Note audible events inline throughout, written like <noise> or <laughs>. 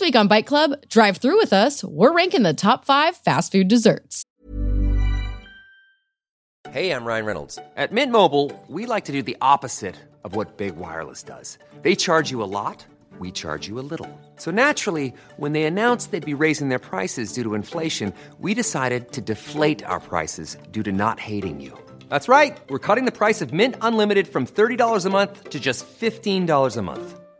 Week on Bite Club, drive through with us. We're ranking the top five fast food desserts. Hey, I'm Ryan Reynolds. At Mint Mobile, we like to do the opposite of what Big Wireless does. They charge you a lot, we charge you a little. So naturally, when they announced they'd be raising their prices due to inflation, we decided to deflate our prices due to not hating you. That's right. We're cutting the price of Mint Unlimited from $30 a month to just $15 a month.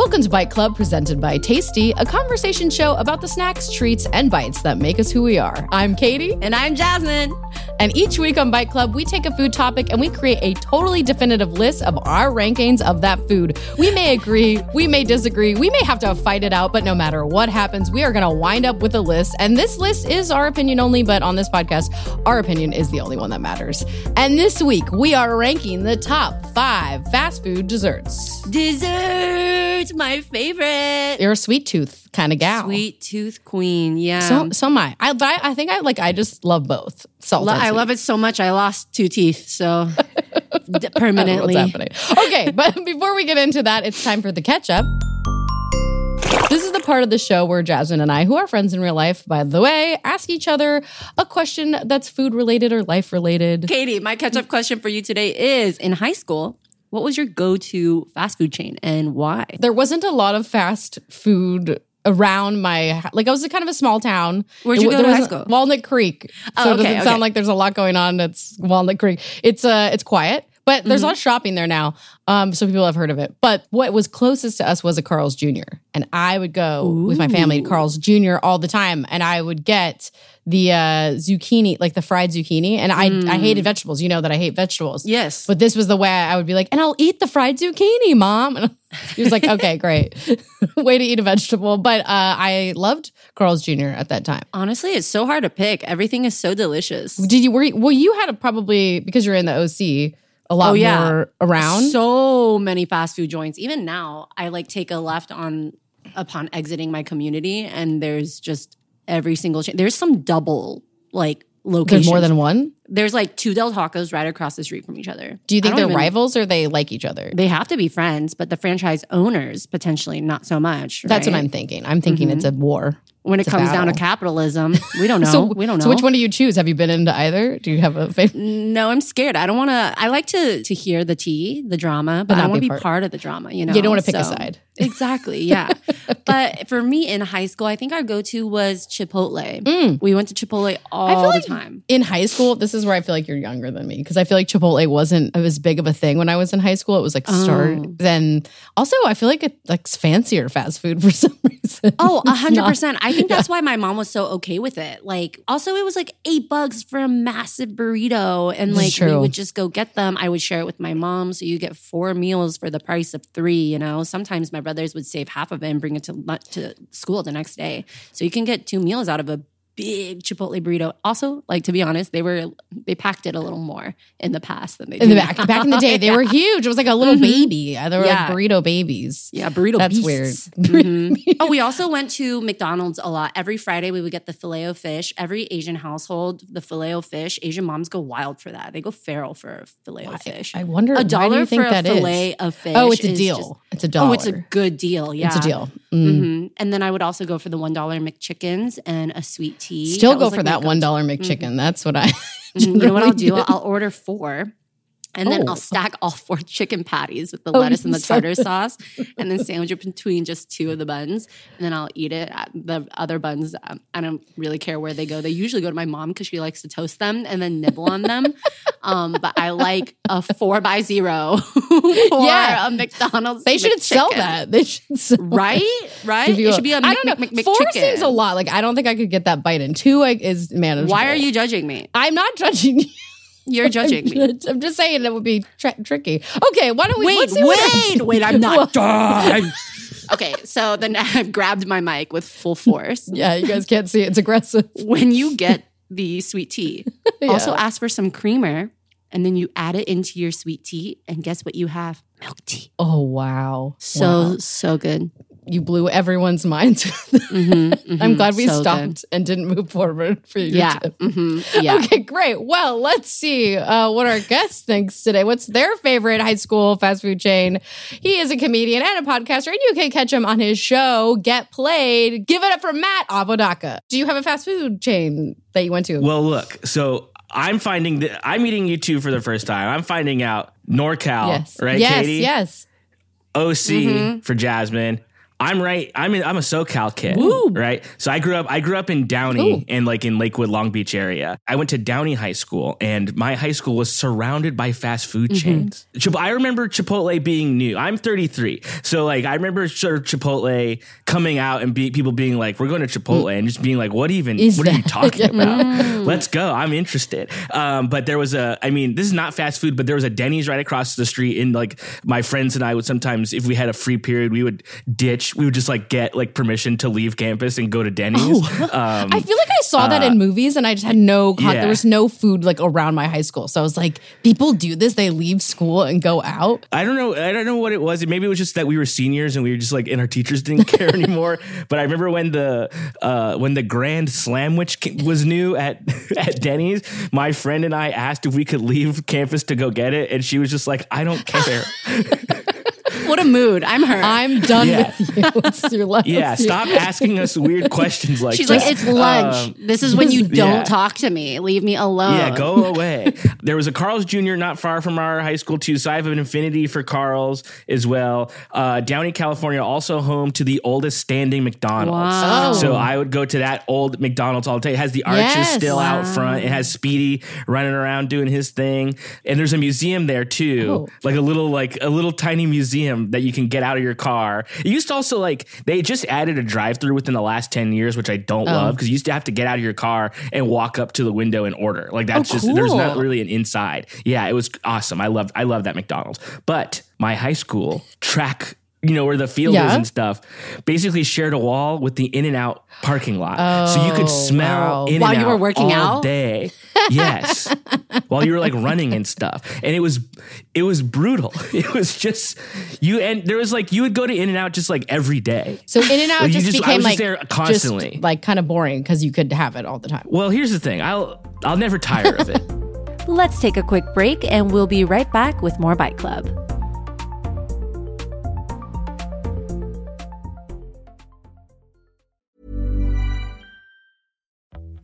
Welcome to Bite Club, presented by Tasty, a conversation show about the snacks, treats, and bites that make us who we are. I'm Katie. And I'm Jasmine. And each week on Bite Club, we take a food topic and we create a totally definitive list of our rankings of that food. We may agree, we may disagree, we may have to fight it out, but no matter what happens, we are going to wind up with a list. And this list is our opinion only, but on this podcast, our opinion is the only one that matters. And this week, we are ranking the top five fast food desserts. Dessert, my favorite. You're a sweet tooth kind of gal. Sweet tooth queen. Yeah. So, so am I. I, but I, I think I like. I just love both. Salt. Lo- I love it so much. I lost two teeth, so <laughs> permanently. What's happening? Okay, <laughs> but before we get into that, it's time for the catch up. This is the part of the show where Jasmine and I, who are friends in real life, by the way, ask each other a question that's food related or life related. Katie, my catch up question for you today is: In high school, what was your go to fast food chain and why? There wasn't a lot of fast food around my like I was kind of a small town. Where'd you It- go to high school? Walnut Creek. Oh, So it doesn't okay. sound like there's a lot going on. It's Walnut Creek. It's uh it's quiet. But there's a Mm-hmm. lot of shopping there now, um, so people have heard of it. But what was closest to us was a Carl's Jr. And I would go with my family to Carl's Jr. all the time, and I would get the uh, zucchini, like the fried zucchini. And I I hated vegetables. You know that I hate vegetables. Mm. Yes. But this was the way I would be like, and I'll eat the fried zucchini, mom. <laughs> And he was like, okay, great. <laughs> way to eat a vegetable. But uh, I loved Carl's Jr. at that time. Honestly, it's so hard to pick. Everything is so delicious. Did you, were you, well, you had a probably, because you're in the OC, a lot Oh, yeah. more around. So many fast food joints. Even now, I like take a left on upon exiting my community, and there's just every single chain. There's some double like locations. There's more than one. There's like two Del Tacos right across the street from each other. Do you think they're even- rivals or they like each other? They have to be friends, but the franchise owners potentially not so much. That's what? I'm thinking. I'm thinking it's a war. When it It's comes down to capitalism, <laughs> we don't know. So we don't know. So which one do you choose? Have you been into either? Do you have a favorite? No, I'm scared. I don't want to. I like to to hear the tea, the drama, but, I don't want to be part- part of the drama. You know, You don't wanna pick a side. <laughs> Exactly. Yeah. <laughs> But for me in high school, I think our go to was Chipotle. We went to Chipotle all Mm. I like the time. in high school, this is where I feel like you're younger than me because I feel like Chipotle wasn't as big of a thing when I was in high school. It was like start. Oh. Then also, I feel like it like fancier fast food for <laughs> some reason. Oh, a hundred percent. I think that's why my mom was so okay with it. Like, also, it was like eight bucks for a massive burrito, and like we would just go get them. I would share it with my mom, so you get four meals for the price of three. You know, sometimes my brothers would save half of it and bring it to to school the next day, so you can get two meals out of a big Chipotle burrito. Also, like to be honest, they were they packed it a little more in the past than they in the back now. back in the day, they were <laughs> huge. It was like a little Mhm. baby. They were Yeah. like burrito babies. Yeah, burrito. That's beasts. weird. Mhm. oh, we also went to McDonald's a lot. Every Friday, we would get the filet o fish. Every Asian household, the filet o fish. Asian moms go wild for that. They go feral for a filet o fish. I wonder a dollar for a filet of fish. Oh, it's a deal. just- it's a dollar. oh, it's a good deal. Yeah, It's a deal. hmm And then I would also go for the $1 McChickens and a sweet tea. Still That go for like, that one go-to. dollar McChicken. Mm-hmm. That's what I. <laughs> You know what I'll do? I'll order four. And then Oh. I'll stack all four <laughs> chicken patties with the Oh, lettuce and the tartar sauce, <laughs> and then sandwich it between just two of the buns. And then I'll eat it. The other buns, um, I don't really care where they go. They usually go to my mom because she likes to toast them and then nibble on them. <laughs> Um, but I like a four by zero for Yeah. a McDonald's. They should sell that. They should sell Right? Right? It should be a I don't know. Mc- Mc- Four McChicken. seems a lot. Like I don't think I could get that bite in. Two like, is manageable. Why are you judging me? I'm not judging you. You're <laughs> judging me. I'm just saying it would be tri- tricky. Okay, why don't we Wait, let's see what wait, wait, I'm not <laughs> done. <laughs> Okay, so then I've grabbed my mic with full force. yeah, you guys can't see it. It's aggressive. When you get the sweet tea, also ask for some creamer and then you add it into your sweet tea. And guess what you have? Milk tea. Oh wow. So, Wow. so good. You blew everyone's minds. <laughs> Mhm, I'm mhm, glad we so stopped good. and didn't move forward for you. Yeah. tip. mhm, yeah. Okay, great. Well, let's see uh, what our guest thinks today. What's their favorite high school fast food chain? He is a comedian and a podcaster, and you can catch him on his show, Get Played. Give it up for Matt Apodaca. Do you have a fast food chain that you went to? Well, look, so I'm finding that I'm meeting you two for the first time. I'm finding out NorCal, yes. right, yes, Katie? yes. OC for Jasmine. I'm right. I'm in, I'm a SoCal kid, right? So I grew up. I grew up in Downey Ooh. and like in Lakewood, Long Beach area. I went to Downey High School, and my high school was surrounded by fast food mm-hmm. chains. Chip- I remember Chipotle being new. I'm 33, so like I remember Chipotle coming out and be, people being like, "We're going to Chipotle," mm. and just being like, "What even? Is what are you talking <laughs> about? Mm. Let's go. I'm interested." Um, but there was a. I mean, this is not fast food, but there was a Denny's right across the street. And like my friends and I would sometimes, if we had a free period, we would ditch. We would just like get like permission to leave campus and go to Denny's. <laughs> Um, I feel like I saw that in movies and I just had no con- yeah. there was no food like around my high school. So I was like, people do this, they leave school and go out. I don't know. I don't know what it was. Maybe it was just that we were seniors and we were just like, and our teachers didn't <laughs> care anymore. But I remember when the uh, when the Grand Slam, which was new at <laughs> at Denny's, my friend and I asked if we could leave campus to go get it, and she was just like, "I don't care." What a mood. I'm her. I'm done Yeah. with you. <laughs> It's your last yeah, year. stop asking us weird questions like She's this. like, it's lunch. Um, this is when you <laughs> don't yeah. talk to me. Leave me alone. Yeah, go away. there was a Carl's Jr. not far from our high school too, so I have an affinity for Carl's as well. Uh, Downey, California, also home to the oldest standing McDonald's. Wow. So I would go to that old McDonald's all day. It has the arches Yes. still out front. It has Speedy running around doing his thing, and there's a museum there too, Oh. like a little like a little tiny museum that you can get out of your car. It used to also like they just added a drive-through within the last ten years, which I don't Oh. love because you used to have to get out of your car and walk up to the window and order. Like that's Oh, just there's not really an inside. Yeah, it was awesome. I loved I love that McDonald's. But my high school track, you know, where the field Yeah. is and stuff, basically shared a wall with the In and Out parking lot. so you Oh, could smell wow. In While and you were Out working all out? day. <laughs> Yes. While you were like running and stuff. And it was it was brutal. <laughs> It was just you and there was like you would go to In and Out just like every day. So In and Out Like, just, just- I became was just like there constantly. just, like kind of boring because you could have it all the time. Well, here's the thing. I'll I'll never tire of it. <laughs> Let's take a quick break and we'll be right back with more Bite Club.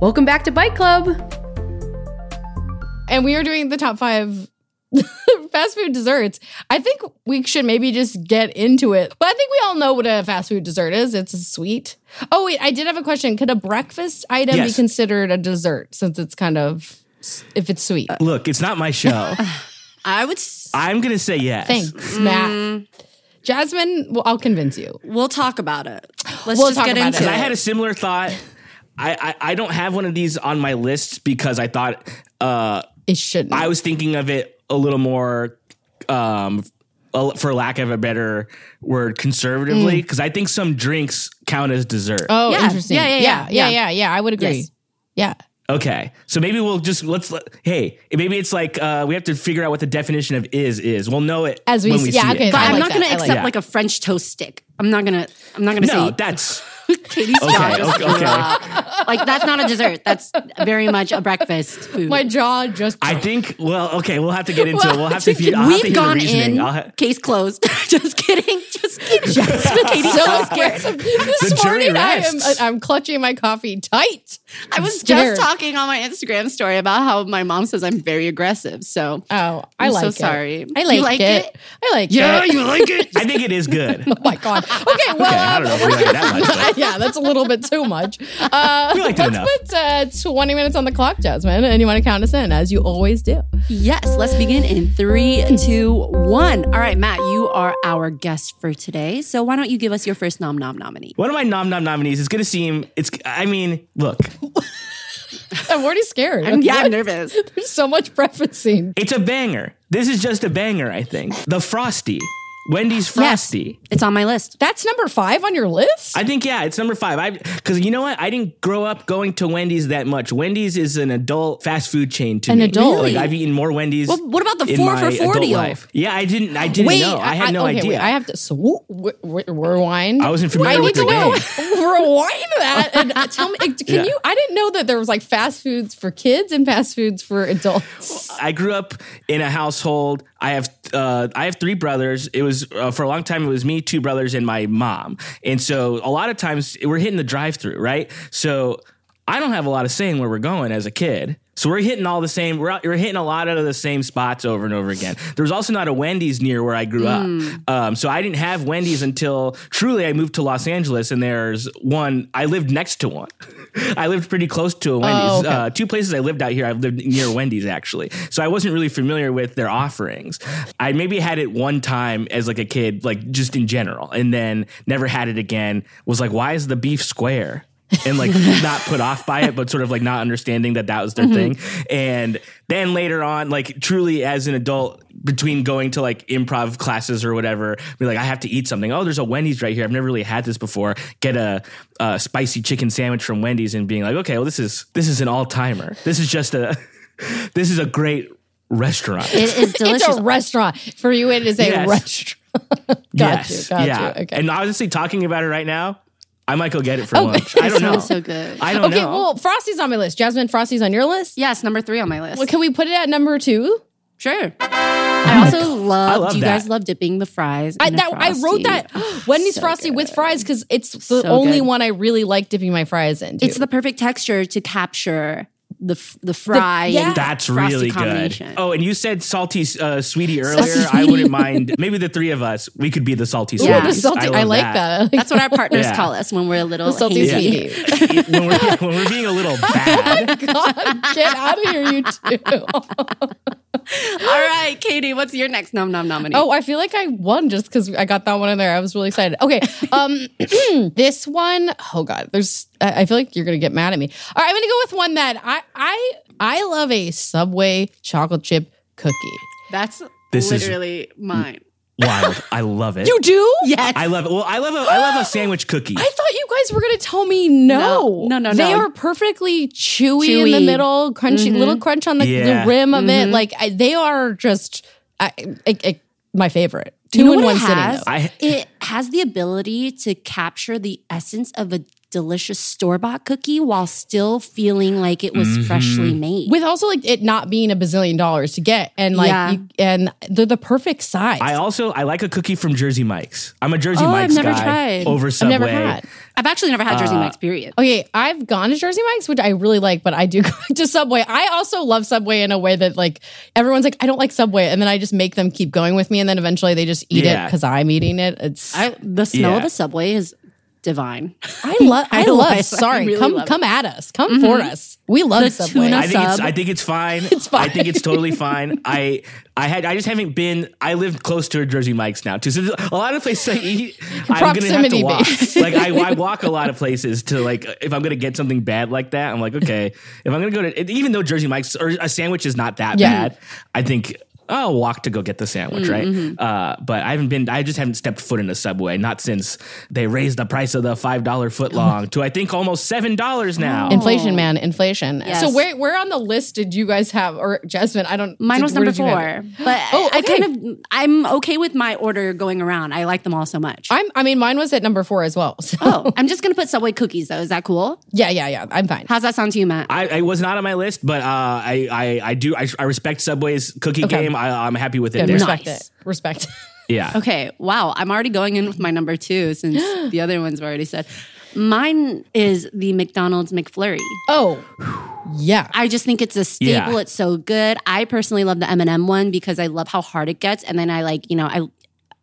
Welcome back to Bite Club. And we are doing the top five <laughs> fast food desserts. I think we should maybe just get into it. But I think we all know what a fast food dessert is. It's a sweet. Oh, wait, I did have a question. Could a breakfast item be considered a dessert since it's kind of, if it's sweet? Uh, look, it's not my show. <laughs> I would. s- I'm gonna say yes. Thanks, Matt. Jasmine, well, I'll convince you. We'll talk about it. Let's We'll just talk get about into it. it. I had a similar thought. I, I I don't have one of these on my list because I thought uh, It shouldn't. I was thinking of it a little more, um, for lack of a better word, conservatively. Because I think some drinks count as dessert. Mm. oh, Yeah, interesting. yeah, yeah, yeah, yeah, yeah, yeah, yeah. I would agree. Yes. Yeah. Okay, so maybe we'll just let's. Let, hey, maybe it's like uh, we have to figure out what the definition of is is. We'll know it As we when see- we yeah, see okay, it. But I I'm like not going to accept that. like a French toast stick. I'm not gonna. I'm not gonna No, say that's <laughs> Katie's Okay, jaw just okay, okay. Like that's not a dessert. That's very much a breakfast food. My jaw just. I think. Well, okay, we'll have to get into it. We'll have to. Well, Hear, I'll have to We've hear the gone in. I'll ha- case closed. <laughs> just kidding. Just kidding. Jasmine, Katie's so so scared. scared. This The morning, I am. I'm clutching my coffee tight. I was scared. just talking on my Instagram story about how my mom says I'm very aggressive. So Oh, I I'm like so it. sorry. I like, You like it. it? I like yeah, it. you like it. I think it is good. <laughs> Oh my god. Okay, well, Okay, I don't know if we like that much. <laughs> yeah, that's a little bit too much. Uh, We liked it let's enough. put uh, 20 minutes on the clock, Jasmine, and you want to count us in as you always do. Yes, let's begin in three, two, one. All right, Matt, you are our guest for today. So why don't you give us your first nom nom nominee? One of my nom nom nominees is going to seem. It's. I mean, look, I'm already scared. I'm, yeah, I'm nervous. <laughs> There's so much prefacing. it's a banger. This is just a banger. I think the Frosty, Wendy's Frosty. Yes, It's on my list. That's number five on your list? I think yeah, it's number five. I because you know what, I didn't grow up going to Wendy's that much. Wendy's is an adult fast food chain to An me. adult? like I've eaten more Wendy's. Well, what about the four for deal? life. Yeah, I didn't. I didn't wait, know. I had no okay, idea. Wait, I have to so, w- w- rewind. I wasn't familiar I with need to the know. name. <laughs> rewind that and uh, tell me. <laughs> Can Yeah. you? I didn't know that there was like fast foods for kids and fast foods for adults. I grew up in a household. I have uh, I have three brothers. It was uh, for a long time. It was me, two brothers, and my mom. And so a lot of times we're hitting the drive through, right? So I don't have a lot of saying where we're going as a kid. So we're hitting all the same. We're, we're hitting a lot of the same spots over and over again. There was also not a Wendy's near where I grew Mm. up, um, so I didn't have Wendy's until truly I moved to Los Angeles, and there's one. I lived next to one. <laughs> <laughs> I lived pretty close to a Wendy's. Oh, okay. uh, two places I lived out here. I've lived near Wendy's actually, so I wasn't really familiar with their offerings. I maybe had it one time as like a kid, like just in general, and then never had it again. Was like, why is the beef square? And like <laughs> not put off by it, but sort of like not understanding that that was their mm-hmm. thing. And then later on, like truly as an adult, between going to like improv classes or whatever, be like, I have to eat something. Oh, there's a Wendy's right here. I've never really had this before. Get a, a spicy chicken sandwich from Wendy's and being like, okay, well, this is this is an all timer. This is just a <laughs> this is a great restaurant. It is delicious. It's a restaurant for you. It is a Yes. restaurant. <laughs> got yes, you. Got yeah. you. Okay. And honestly, talking about it right now, I might go get it for Oh, lunch. I <laughs> don't know. so good. I don't okay. know. Well, Frosty's on my list. Jasmine, Frosty's on your list. yes, number three on my list. Well, can we put it at number two? Sure. I oh also love. love do you that. guys love dipping the fries? I, in a that, I wrote that <gasps> <gasps> Wendy's So Frosty with fries because it's the So only good. one I really like dipping my fries in. It's the perfect texture to capture the the fry. yeah. and That's frosty really good. combination. Oh, and you said salty uh, sweetie earlier. I wouldn't mind. Maybe the three of us, we could be the salty Ooh, sweeties. the salty. I, love like that. I like That's what our partners Yeah. call us when we're a little The salty hazy. sweetie. <laughs> when we're when we're being a little <laughs> bad. God, get out of here, you two. <laughs> <laughs> All right, Katie, what's your next nom nom nominee? Oh, I feel like I won just because I got that one in there. I was really excited. Okay, um, <clears throat> this one, oh god, there's. I I feel like you're gonna get mad at me. All right, I'm gonna go with one that I I I love a Subway chocolate chip cookie. that's This is- literally mine. Wild. I love it. You do? Yes. I love it. Well, I love a I love a <gasps> sandwich cookie. I thought you guys were going to tell me no. No, no, no, They no. are perfectly chewy, in the middle, crunchy, mm-hmm. little crunch on the, Yeah. the rim of it. Mm-hmm. Like I, they are just I, I, I- my favorite. Two You know in what one it sitting. has? though. I it has the ability to capture the essence of a delicious store bought cookie while still feeling like it was Mm-hmm. freshly made. With also like it not being a bazillion dollars to get, and like, Yeah. you, and they're the perfect size. I also I like a cookie from Jersey Mike's. I'm a Jersey Oh, Mike's I've never guy tried. over I've Subway. never had. I've actually never had Uh, Jersey Mike's, period. Okay, I've gone to Jersey Mike's, which I really like, but I do <laughs> go to Subway. I also love Subway in a way that like everyone's like, I don't like Subway, and then I just make them keep going with me, and then eventually they just eat it because I'm eating it. It's I, I, the smell Yeah. of a Subway is divine. love. <laughs> I, I love. I love- sorry, really come love it. come at us. Come mm-hmm. for us. We love The Subway. tuna I think it's sub. I think it's fine. <laughs> It's fine. I think it's totally fine. I I had I just haven't been. I live close to a Jersey Mike's now too. So a lot of places I eat. I'm gonna have to walk. <laughs> like I, I walk a lot of places to like if I'm gonna get something bad like that. I'm like okay. If I'm gonna go to even though Jersey Mike's or a sandwich is not that Yeah. bad, I think. I'll walk to go get the sandwich, Mm-hmm. right? Uh, but I haven't been. I just haven't stepped foot in a subway. Not since they raised the price of the five dollar foot long to I think almost seven dollars now. Inflation, man, inflation. Yes. So where where on the list did you guys have or Jasmine? I don't. Mine did- was number did you have four, but <gasps> Oh, I, I okay. kind of I'm okay with my order going around. I like them all so much. I'm. I mean, mine was at number four as well. <laughs> So. oh, I'm just gonna put Subway cookies though. Is that cool? yeah, yeah, yeah. I'm fine. How's that sound to you, Matt? I, I was not on my list, but uh, I, I I do I, I respect Subway's cookie Okay. game. I, I'm happy with it. Good. there. Respect Nice. it. Respect. <laughs> Yeah. Okay, wow. I'm already going in with my number two since <gasps> the other ones were already said. Mine is the McDonald's McFlurry. Oh, yeah. I just think it's a staple. Yeah. It's so good. I personally love the M&M one because I love how hard it gets. And then I like, you know, I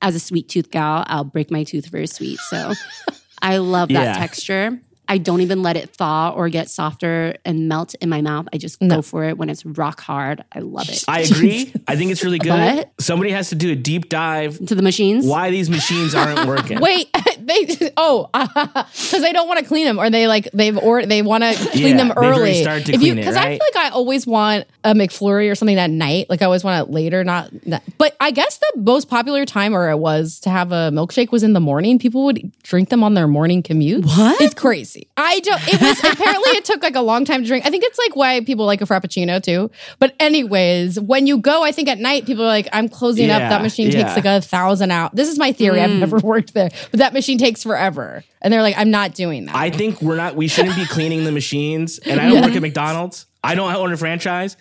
as a sweet tooth gal, I'll break my tooth for a sweet. So <laughs> I love that Yeah. texture. I don't even let it thaw or get softer and melt in my mouth. I just go for it when it's rock hard. I love it. I agree. <laughs> I think it's really good. But- Somebody has to do a deep dive. to the machines. Why these machines aren't working? <laughs> Wait, they <laughs> oh, <laughs> because they don't want to clean them, or they like they've or they want to clean Yeah, them early. started to if you clean it, because I feel like I always want a McFlurry or something at night. Like I always want it later, not. not but I guess the most popular time or it was to have a milkshake was in the morning. People would drink them on their morning commute. What? It's crazy. I don't. It was apparently it took like a long time to drink. I think it's like why people like a frappuccino too. But anyways, when you go, I think at night people are like, I'm closing up. That machine yeah. takes like a thousand out. This is my theory. I've mm. never <laughs> worked there, but that machine takes forever. And they're like, I'm not doing that. I think we're not. We shouldn't be cleaning the machines. And I don't work at McDonald's. I don't own a franchise.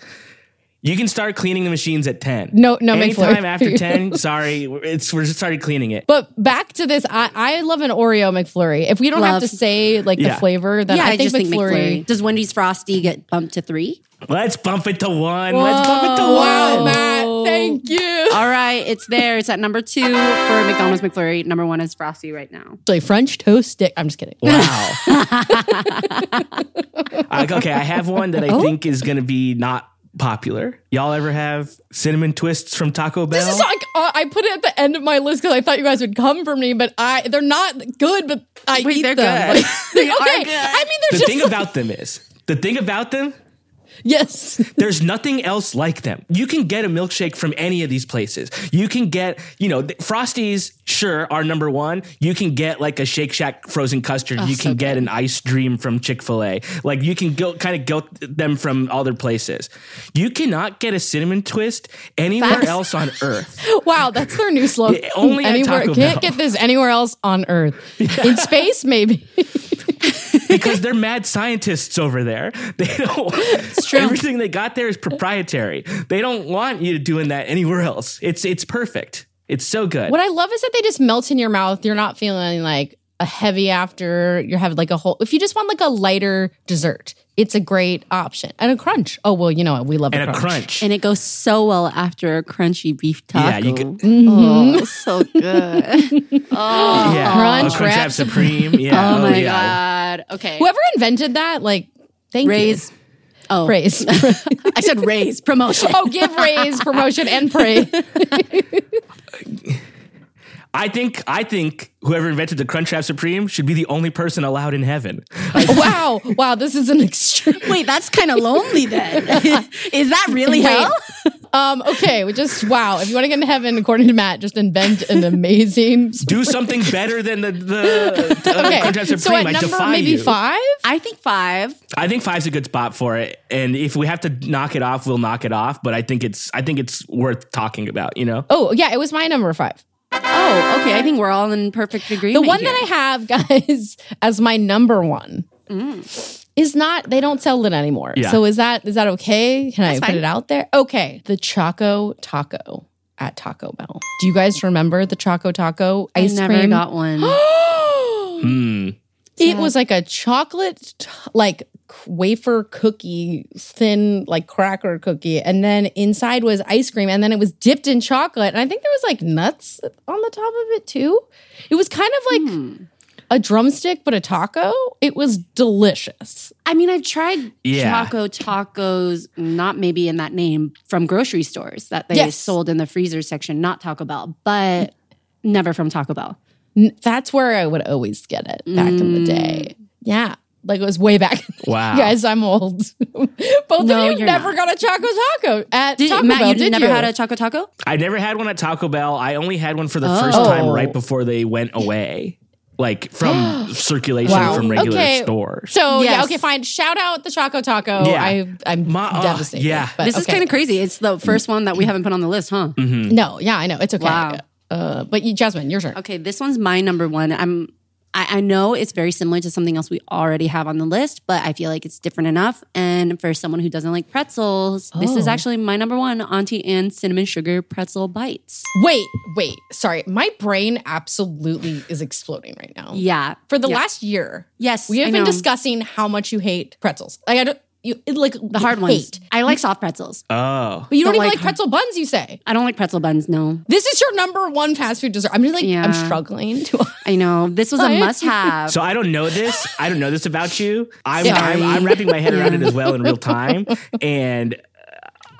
You can start cleaning the machines at ten. No- no Anytime McFlurry. after <laughs> ten. Sorry, it's we're just started cleaning it. but back to this, I, I love an Oreo McFlurry. If we don't Love. have to say like Yeah. the flavor, then yeah, I, I, think just think McFlurry. McFlurry. Does Wendy's Frosty get bumped to three? Let's bump it to one. Let's bump it to one. Wow, Matt, thank you. All right, it's there. It's at number two for McDonald's McFlurry. Number one is Frosty right now. Actually, French toast stick. I'm just kidding. Wow. <laughs> I- okay, I have one that I Oh. think is going to be not popular. Y'all ever have cinnamon twists from Taco Bell? This is like uh, I put it at the end of my list because I thought you guys would come for me, but I they're not good. But I Wait, eat they're them. good. Like, <laughs> They are okay, good. I mean the they're thing just about them is the thing about them yes. <laughs> There's nothing else like them. You can get a milkshake from any of these places. You can get, you know, Frosties, sure, are number one. You can get like a Shake Shack frozen custard. Oh, you can get an Ice Dream from Chick fil A. Like you can go kind of get them from other places. You cannot get a cinnamon twist anywhere Facts. else on <laughs> earth. Wow, that's their new slogan. Yeah, <laughs> only anywhere. Can't Bell. get this anywhere else on Earth. In space, maybe. Because they're mad scientists over there. They don't. Everything they got there is proprietary. They don't want you doing that anywhere else. It's it's perfect. It's so good. What I love is that they just melt in your mouth. You're not feeling like a heavy after you're having like a whole. If you just want like a lighter dessert, it's a great option. And a crunch. Oh well, you know what? We love and a a crunch. crunch. And it goes so well after a crunchy beef taco. Yeah, you could- <laughs> mm-hmm. Oh, so good. <laughs> oh, yeah, Crunch a crunch Wrap wrap supreme. Yeah. oh my oh, yeah. god. Okay. Whoever invented that, like, thank Raise. you. Oh, Praise. <laughs> I said raise promotion. oh, give raise, promotion, and pray. I think I think whoever invented the crunch wrap supreme should be the only person allowed in heaven. <laughs> wow, wow, this is an extreme. Wait, that's kind of lonely then. <laughs> Is that really Wait. hell? <laughs> Um, okay, we just wow. If you want to get into heaven, according to Matt, just invent an amazing. Do something better than the the uh, Okay, Crunch so at I number defy maybe you. five. I think five. I think five's a good spot for it, and if we have to knock it off, we'll knock it off. But I think it's I think it's worth talking about. You know, Oh yeah, it was my number five. Oh, okay. I think we're all in perfect agreement. The one here. that I have, <laughs> guys, as my number one is not. They don't sell it anymore. Yeah. So is that is that okay? Can I That's put it out there? Okay, the Choco Taco at Taco Bell. Do you guys remember the Choco Taco ice I never cream? got one. <gasps> Hmm. It was like a chocolate, t- like wafer cookie, thin, like cracker cookie. And then inside was ice cream. And then it was dipped in chocolate. And I think there was like nuts on the top of it too. It was kind of like Hmm. a drumstick, but a taco. It was delicious. I mean, I've tried Yeah. Choco Tacos, not maybe in that name, from grocery stores that they Yes. sold in the freezer section, not Taco Bell, but never from Taco Bell. N- That's where I would always get it back in the day. Yeah. Like it was way back. <laughs> Wow. Guys, I'm old. <laughs> Both No, of you never not. got a Choco Taco at Did, Taco Matt, Bell, you did never you? had a Choco Taco? I never had one at Taco Bell. I only had one for the Oh. first time right before they went away, like from <gasps> circulation Wow. from regular Okay. stores. So yeah, okay, fine. Shout out the Choco Taco. Yeah. I I'm Ma- oh, devastated. yeah. but This is kind of crazy. It's the first one that we haven't put on the list, huh? No, yeah, I know. It's okay. Wow. Uh, but you, Jasmine, your turn. Okay, this one's my number one. I'm I, I know it's very similar to something else we already have on the list, but I feel like it's different enough. And for someone who doesn't like pretzels, this is Oh. actually my number one Auntie Anne's cinnamon sugar pretzel bites. Wait, wait. Sorry, my brain absolutely is exploding right now. Yeah. For the Yeah. last year, Yes. we have been discussing how much you hate pretzels. Like I don't, you it, like the hard ones. hate. I like mm. soft pretzels. oh, But you don't, Don't even like- like pretzel buns. You say I don't like pretzel buns, no. this is your number one fast food dessert. I'm just like I'm Yeah. struggling to. <laughs> I know. This was a I- must have. so I don't know this. I don't know this about you. I'm I'm, I'm wrapping my head around it as well in real <laughs> time, and.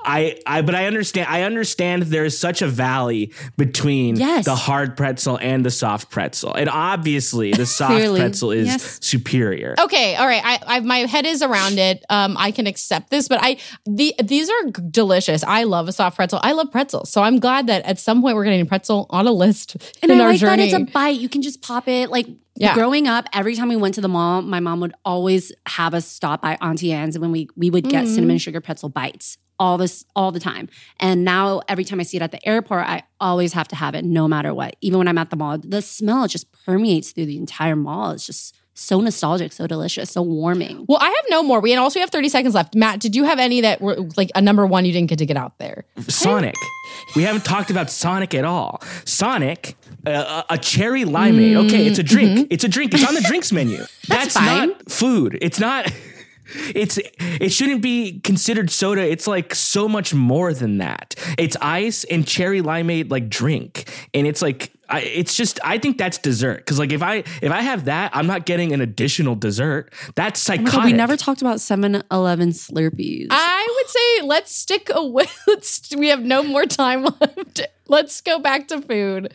I, I, but I understand. I understand there is such a valley between Yes. the hard pretzel and the soft pretzel, and obviously the <laughs> soft pretzel is Yes. superior. Okay, all right. I, I my head is around it. Um, I can accept this, but I the these are delicious. I love a soft pretzel. I love pretzels, so I'm glad that at some point we're getting a pretzel on a list And in I our like journey. that it's a bite. You can just pop it. Like Yeah. growing up, every time we went to the mall, my mom would always have us stop by Auntie Anne's and when we we would get Mhm. cinnamon sugar pretzel bites all this all the time. And now every time I see it at the airport, I always have to have it no matter what. Even when I'm at the mall, the smell just permeates through the entire mall. It's just so nostalgic, so delicious, so warming. well, I have no more. We and also have 30 seconds left. Matt, did you have any that were like a number one you didn't get to get out there? Sonic. We haven't talked about Sonic at all. Sonic, uh, a cherry limeade. Okay, it's a drink. It's a drink. It's on the drinks menu. That's, fine. not food. It's not. It's it shouldn't be considered soda. It's like so much more than that. It's ice and cherry limeade like drink, and it's like I, it's just I think that's dessert because like if I if I have that, I'm not getting an additional dessert. That's Oh psychotic. God, we never talked about 7-Eleven Slurpees. I would say let's stick away. <laughs> Let's we have no more time <laughs> left. Let's go back to food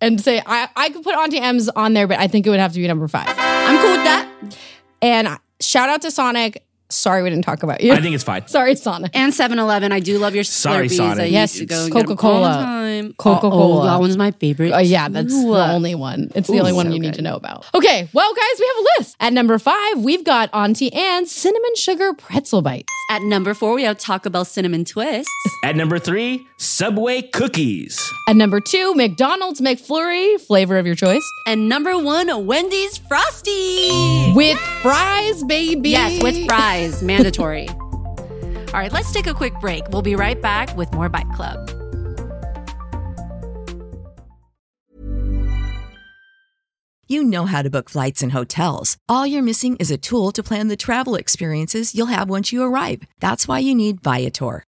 and say I I could put Auntie Anne's on there, but I think it would have to be number five. I'm cool with that. And shout out to Sonic. Sorry we didn't talk about you. I think it's fine. <laughs> Sorry, Sonic. And 7-Eleven. I do love your Sorry, Slurpees. Sonic. I Yes, used to go and get 'em Coca-Cola. time. Coca-Cola. Oh, that one's my favorite. Oh yeah, that's too. the only one. It's the Ooh, only one so you need good. to know about. Okay, well, guys, we have a list. At number five, we've got Auntie Anne's cinnamon sugar pretzel bites. At number four, we have Taco Bell Cinnamon Twists. <laughs> At number three, Subway cookies. At number two, McDonald's McFlurry, flavor of your choice, And number one, Wendy's Frosty. with fries, baby. Yes, with fries, mandatory. <laughs> All right, let's take a quick break. We'll be right back with more Bite Club. You know how to book flights and hotels. All you're missing is a tool to plan the travel experiences you'll have once you arrive. That's why you need Viator.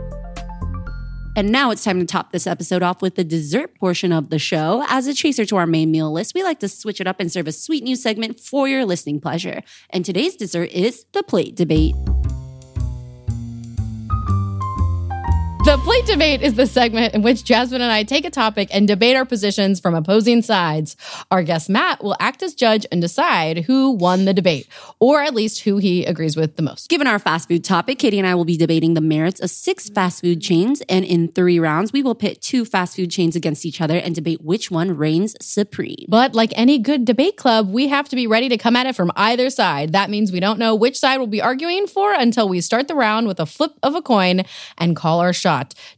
And now it's time to top this episode off with the dessert portion of the show. As a chaser to our main meal list, we like to switch it up and serve a sweet new segment for your listening pleasure. And today's dessert is the plate debate. The plate debate is the segment in which Jasmine and I take a topic and debate our positions from opposing sides. Our guest Matt will act as judge and decide who won the debate, or at least who he agrees with the most. Given our fast food topic, Katie and I will be debating the merits of six fast food chains. And in three rounds, we will pit two fast food chains against each other and debate which one reigns supreme. But like any good debate club, we have to be ready to come at it from either side. That means we don't know which side we'll be arguing for until we start the round with a flip of a coin and call our shot.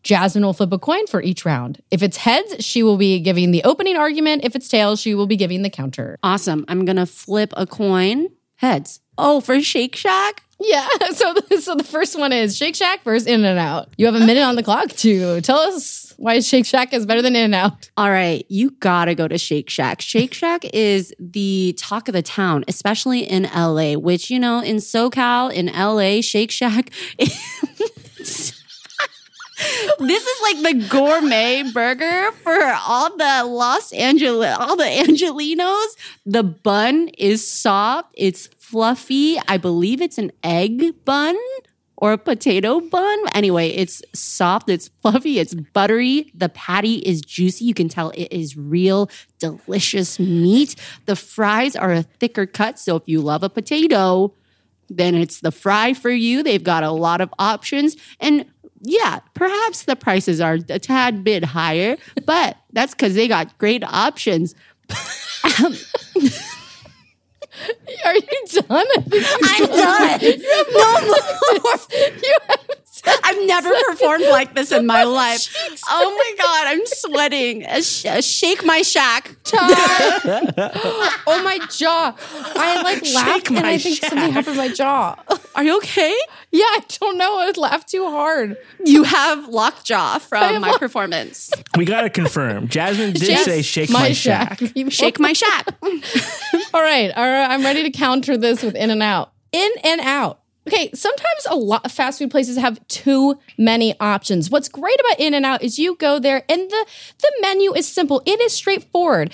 Jasmine will flip a coin for each round. If it's heads, she will be giving the opening argument. If it's tails, she will be giving the counter. Awesome. I'm going to flip a coin. Heads. Oh, for Shake Shack? Yeah. <laughs> So, the, so the first one is Shake Shack versus In and Out. You have a minute on the clock to tell us why Shake Shack is better than In and Out. All right, you gotta go to Shake Shack. Shake Shack <laughs> is the talk of the town, especially in LA, which, you know, in SoCal, in LA, Shake Shack. <laughs> this is like the gourmet burger for all the Los Angeles, all the Angelenos. The bun is soft, it's fluffy. I believe it's an egg bun or a potato bun. Anyway, it's soft, it's fluffy, it's buttery. The patty is juicy. You can tell it is real, delicious meat. The fries are a thicker cut. So if you love a potato, then it's the fry for you. They've got a lot of options. And yeah, perhaps the prices are a tad bit higher, but that's because they got great options. Um, <laughs> Are you done? I'm done. <laughs> You have no more. <laughs> You have I've never <laughs> performed like this in my <laughs> life. Oh my god, I'm sweating. A sh- a shake my shack. <laughs> oh my jaw! I like laughed and I think something happened to my jaw. Are you okay? Yeah, I don't know. I laughed too hard. You have lockjaw I from my lock- performance. We gotta confirm. Jasmine did Yes, say shake my, shack. Shake my shack. All right, all right. I'm ready to counter this with In and Out. In and Out. Okay, sometimes a lot of fast food places have too many options. What's great about In and Out is you go there and the the menu is simple. It is straightforward.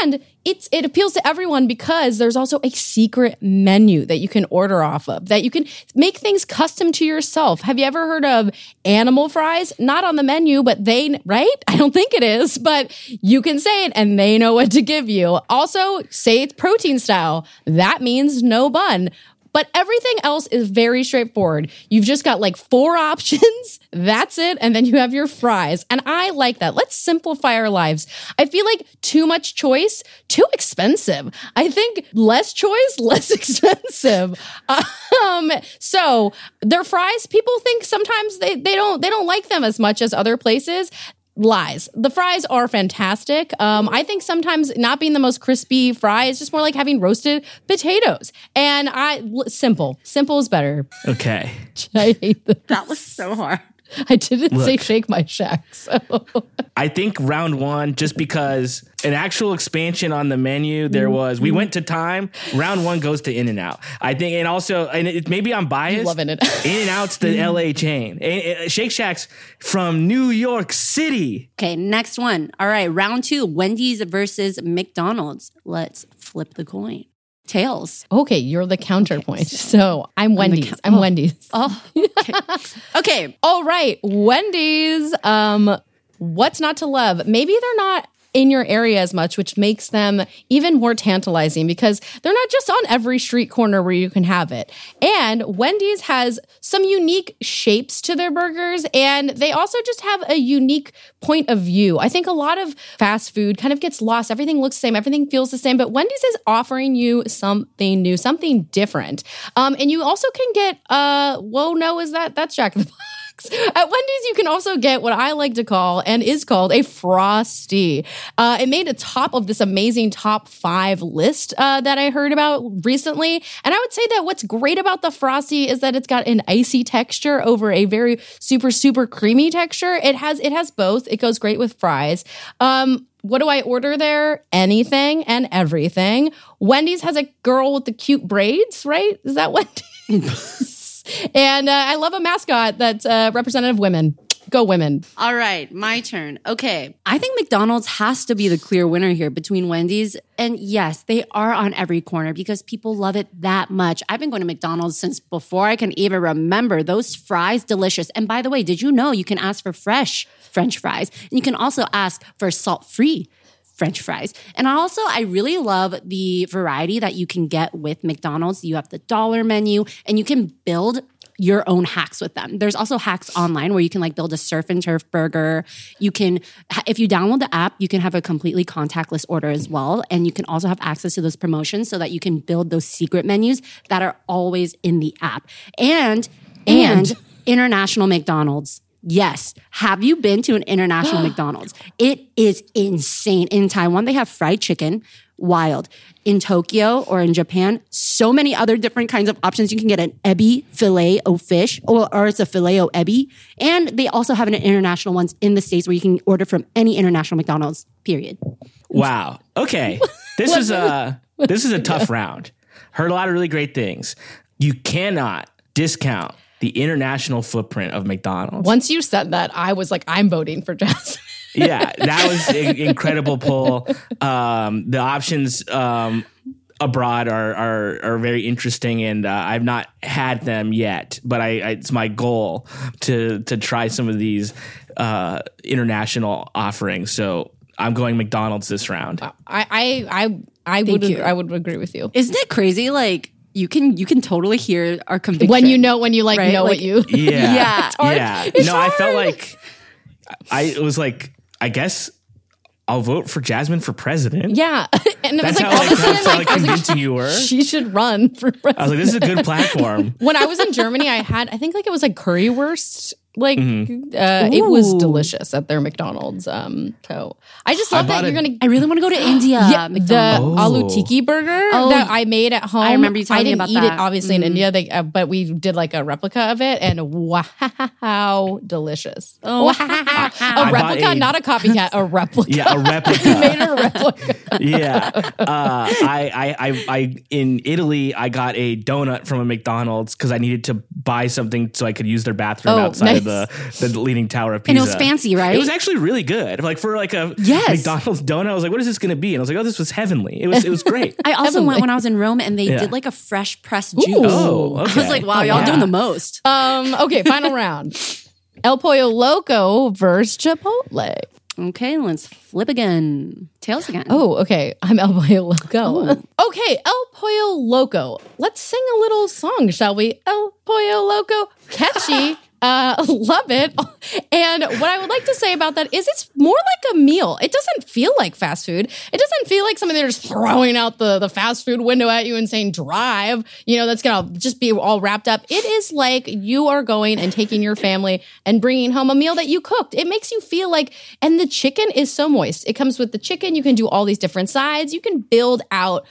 And it's it appeals to everyone because there's also a secret menu that you can order off of that you can make things custom to yourself. Have you ever heard of animal fries? Not on the menu, but they right? <laughs> I don't think it is, but you can say it and they know what to give you. Also, say it's protein style. That means no bun. But everything else is very straightforward. You've just got like four <laughs> options. That's it. And then you have your fries. And I like that. Let's simplify our lives. I feel like too much choice, too expensive. I think less choice, <laughs> less expensive. Um, so their fries, people think sometimes they, they don't they don't like them as much as other places lies. The fries are fantastic. Um, I think sometimes not being the most crispy fry is just more like having roasted potatoes. And I l- simple, simple is better. Okay. <laughs> I hate the. That was so hard. <laughs> I didn't say shake my shack. So I think round one, just because an actual expansion on the menu, there was, we went to time. Round one goes to In and Out. I think, and also, and it, maybe I'm biased. loving it. <laughs> In and Out's the mm-hmm. LA chain. And- and Shake Shack's from New York City. Okay, next one. All right, round two Wendy's versus McDonald's. Let's flip the coin. Tails. okay, you're the counterpoint. So I'm Wendy's. I'm oh. Wendy's. Oh, <laughs> okay. okay. All right, Wendy's. Um, what's not to love? Maybe they're not in your area as much, which makes them even more tantalizing because they're not just on every street corner where you can have it. And Wendy's has some unique shapes to their burgers, and they also just have a unique point of view. I think a lot of fast food kind of gets lost. Everything looks the same, everything feels the same, but Wendy's is offering you something new, something different. Um, and you also can get, uh, whoa, no, is that that's Jack in the Box? At Wendy's, you can also get what I like to call and is called a frosty. Uh, it made a top of this amazing top five list uh, that I heard about recently, and I would say that what's great about the frosty is that it's got an icy texture over a very super super creamy texture. It has it has both. It goes great with fries. Um, what do I order there? Anything and everything. Wendy's has a girl with the cute braids, right? Is that Wendy's? <laughs> and uh, I love a mascot that's uh, representative of women. Go women. All right, my turn. Okay. I think McDonald's has to be the clear winner here between Wendy's. And yes, they are on every corner because people love it that much. I've been going to McDonald's since before I can even remember. Those fries, delicious. And by the way, did you know you can ask for fresh French fries? And you can also ask for salt free French fries. And also, I really love the variety that you can get with McDonald's. You have the dollar menu and you can build your own hacks with them. There's also hacks online where you can like build a surf and turf burger. You can, if you download the app, you can have a completely contactless order as well. And you can also have access to those promotions so that you can build those secret menus that are always in the app. And, and, And- international McDonald's. Yes. Have you been to an international <gasps> McDonald's? It is insane. In Taiwan, they have fried chicken, wild. In Tokyo or in Japan, so many other different kinds of options. You can get an ebi filet o fish, or, or it's a filet o ebi. And they also have an international ones in the States where you can order from any international McDonald's, period. Wow. Okay. <laughs> This is a this is a <laughs> tough round. Heard a lot of really great things. You cannot discount the international footprint of McDonald's. Once you said that, I was like, I'm voting for <laughs> Jasmine. yeah, that was an incredible poll. Um, the options um, abroad are, are are very interesting, and uh, I've not had them yet, but I, I it's my goal to to try some of these uh, international offerings. So I'm going McDonald's this round. I I I, I would you. I would agree with you. Isn't it crazy? Like, you can you can totally hear our conviction When you know when you like Right? know Like- what you <laughs> Yeah, Yeah. It's hard. yeah. It's no, I felt like I it was like I guess I'll vote for Jasmine for president. Yeah. <laughs> And it That's was like how all of a sudden that's how like, I was like, convincing you were. <laughs> she should run for president. I was like, this is a good platform. when I was in Germany, I had I think like it was like currywurst. Like uh, it was delicious at their McDonald's. Um, so I just I love that you're gonna. I really want to go to <gasps> India. Yeah, the McDonald's. aloo Oh. tiki burger Oh, that I made at home. I remember you telling I me didn't about eat that. it obviously in Mhm. India, they, uh, but we did like a replica of it, and wow, how delicious! Oh. <laughs> wow. I a bought replica, a- not a copycat, a replica. Yeah, a <laughs> replica. we made a replica. yeah. Uh, I, I, I, I, in Italy, I got a donut from a McDonald's because I needed to buy something so I could use their bathroom Oh, outside of nice. The, the leaning tower of Pisa. And it was fancy, right? It was actually really good. Like for like a Yes. McDonald's donut, I was like, what is this going to be? And I was like, oh, this was heavenly. It was, it was great. <laughs> I also Heavenly. went when I was in Rome and they Yeah. did like a fresh pressed juice. Oh, I was like, wow, Oh, y'all yeah. doing the most. Um, okay, final <laughs> round. El Pollo Loco versus Chipotle. Okay, let's flip again. Tails again. Oh, okay. I'm El Pollo Loco. <laughs> Okay, El Pollo Loco. Let's sing a little song, shall we? El Pollo Loco. Catchy. Uh, <laughs> love it. And what I would like to say about that is it's more like a meal. It doesn't feel like fast food. It doesn't feel like something they're just throwing out the, the fast food window at you and saying drive, you know, that's going to just be all wrapped up. It is like you are going and taking your family and bringing home a meal that you cooked. It makes you feel like, and the chicken is so moist. It comes with the chicken. You can do all these different sides. You can build out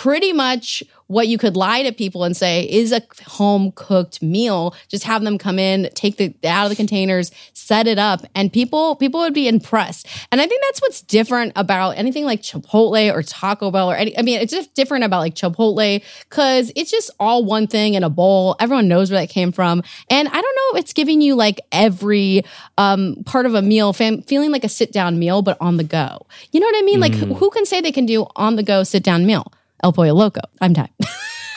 pretty much what you could lie to people and say is a home cooked meal. Just have them come in take the out of the containers set it up and people people would be impressed. And i think that's what's different about anything like chipotle or taco bell or any i mean it's just different about like chipotle because it's just all one thing in a bowl. Everyone knows where that came from. And i don't know if it's giving you like every um, part of a meal fam- feeling like a sit down meal but on the go. You know what i mean? Like who- who can say they can do on the go sit down meal El Pollo Loco. I'm time. <laughs>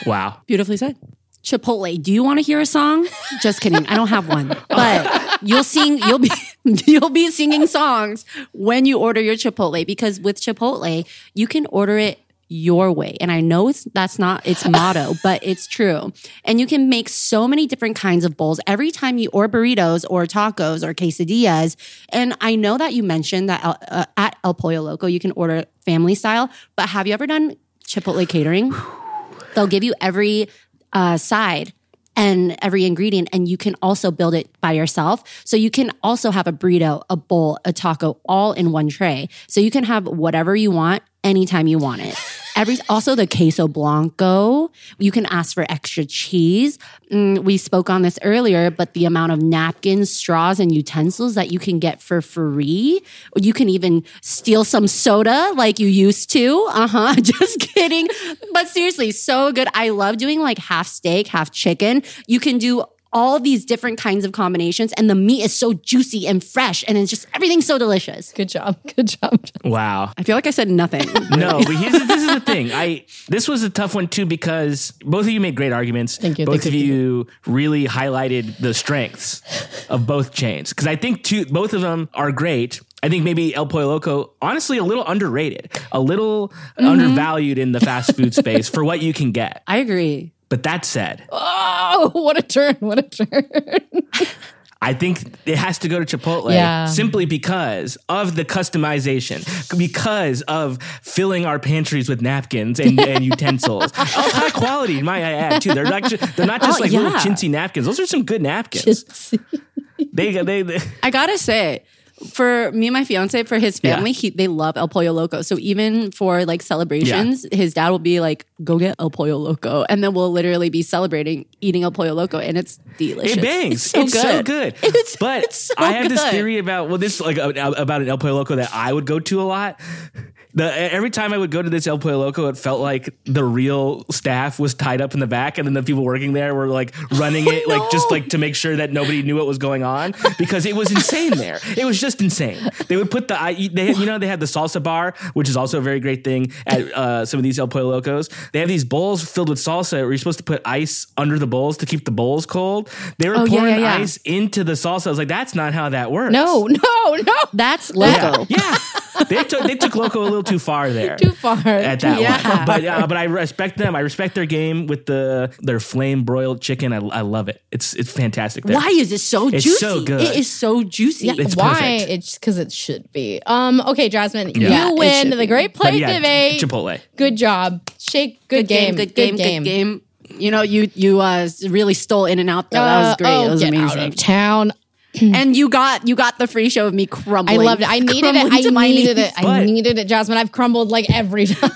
Wow. Beautifully said. Chipotle, do you want to hear a song? Just kidding. I don't have one. But you'll sing you'll be <laughs> you'll be singing songs when you order your Chipotle because with Chipotle, you can order it your way. And I know it's that's not its <laughs> motto, but it's true. And you can make so many different kinds of bowls every time you or burritos or tacos or quesadillas. And I know that you mentioned that uh, uh, at El Pollo Loco you can order family style, but have you ever done Chipotle catering? They'll give you every uh, side and every ingredient, and you can also build it by yourself. So you can also have a burrito, a bowl, a taco, all in one tray. So you can have whatever you want anytime you want it. Every also the queso blanco. You can ask for extra cheese. Mm, we spoke on this earlier, but the amount of napkins, straws, and utensils that you can get for free. You can even steal some soda like you used to. Uh huh. <laughs> Just kidding. But seriously, so good. I love doing like half steak, half chicken. You can do all these different kinds of combinations, and the meat is so juicy and fresh, and it's just everything's so delicious. Good job. <laughs> Good job. Wow. I feel like I said nothing. <laughs> no, but here's, this is the thing. I this was a tough one too because both of you made great arguments. Thank you, Both thank of you, you really highlighted the strengths of both chains because I think two, both of them are great. I think maybe El Pollo Loco, honestly, a little underrated, a little Mm-hmm. undervalued in the fast food space for what you can get. I agree. But that said, Oh, <laughs> what a turn. What a turn. <laughs> I think it has to go to Chipotle Yeah. simply because of the customization, because of filling our pantries with napkins and, <laughs> and utensils of high quality. Might I add too? They're not just, they're not just Oh, like little chintzy napkins. Those are some good napkins. they, they, they I gotta say, for me and my fiance, for his Yeah. family, he, they love El Pollo Loco. So even for like celebrations, his dad will be like, "Go get El Pollo Loco," and then we'll literally be celebrating eating El Pollo Loco, and it's delicious. It bangs. It's so it's good. so good. <laughs> It's, but <laughs> it's so I have this theory about well, this like about an El Pollo Loco that I would go to a lot. The every time I would go to this El Pollo Loco, it felt like the real staff was tied up in the back, and then the people working there were like running <laughs> it, like just like to make sure that nobody knew what was going on because it was insane there. It was just insane. They would put the I- they you know they had the salsa bar, which is also a very great thing at uh, some of these El Pollo Locos. They have these bowls filled with salsa where you're supposed to put ice under the bowls to keep the bowls cold. They were Oh, yeah, pouring yeah, yeah. ice into the salsa. I was like, that's not how that works. No, <laughs> no, no. That's Loco. Yeah, they took they took Loco a little too far there. Too far. At that Yeah. one, but uh, but I respect them. I respect their game with the their flame broiled chicken. I, I love it. It's it's fantastic. There. Why is it so juicy? It's juicy? so good. It is so juicy. Yeah, It's why? perfect. It's because it should be. Um. Okay, Jasmine, Yeah. you It win the. Great But Plate yeah, Debate. Chipotle. Good job. Shake. Good, game, good game, good game. You know, you you uh, really stole in and out. Though. that was Uh, great. oh, it was get amazing. out of town. <clears throat> and you got you got the free show of me crumbling. I loved it. I <laughs> needed it. I needed knees. it. I But- needed it, Jasmine. I've crumbled like every <laughs> time.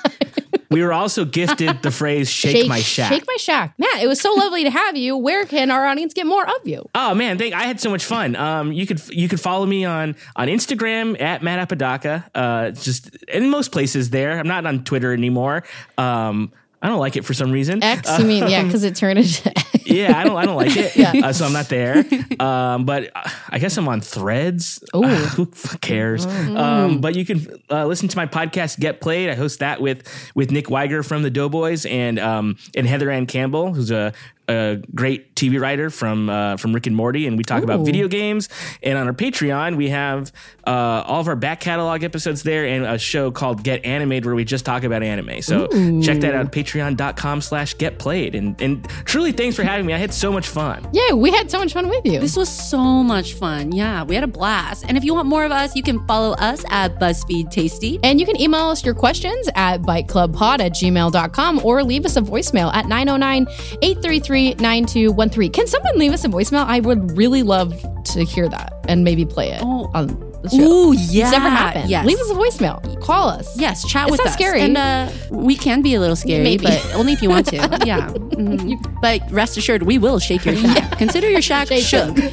We were also gifted the phrase "Shake, my shack." Shake my shack. Matt, it was so lovely to have you. Where can our audience get more of you? Oh man, thank, I had so much fun. Um, you could you could follow me on on Instagram at Matt Apodaca. Uh, just in most places there. I'm not on Twitter anymore. Um, I don't like it for some reason. X, you mean? Yeah, <laughs> because it turned into yeah, I don't I don't like it. <laughs> Yeah. uh, so I'm not there. Um, but uh, I guess I'm on Threads. Ooh. Uh, who cares? Um, but you can uh, listen to my podcast Get Played. I host that with with Nick Wiger from the Doughboys and um, and Heather Anne Campbell, who's a a great TV writer from uh, from Rick and Morty, and we talk about video games. And on our Patreon, we have uh, all of our back catalog episodes there, and a show called Get Animated, where we just talk about anime. So check that out, Patreon.com/slash Get Played. And and truly, thanks for having me. I had so much fun. Yeah, we had so much fun with you. This was so much fun. Yeah, we had a blast. And if you want more of us, you can follow us at BuzzFeed Tasty. And you can email us your questions at biteclubpod at gmail.com or leave us a voicemail at 909 833 9213. Can someone leave us a voicemail? I would really love to hear that and maybe play it Oh. on the show. Ooh, yeah. It's never happened. Yes. Leave us a voicemail. Call us. Yes, chat It's with not us. scary. And uh, we can be a little scary, Maybe. but only if you want to. <laughs> yeah. Mhm. But rest assured, we will shake your shack. Consider your shack Shake shook. <laughs>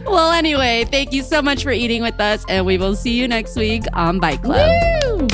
<laughs> well, anyway, thank you so much for eating with us, and we will see you next week on Bite Club.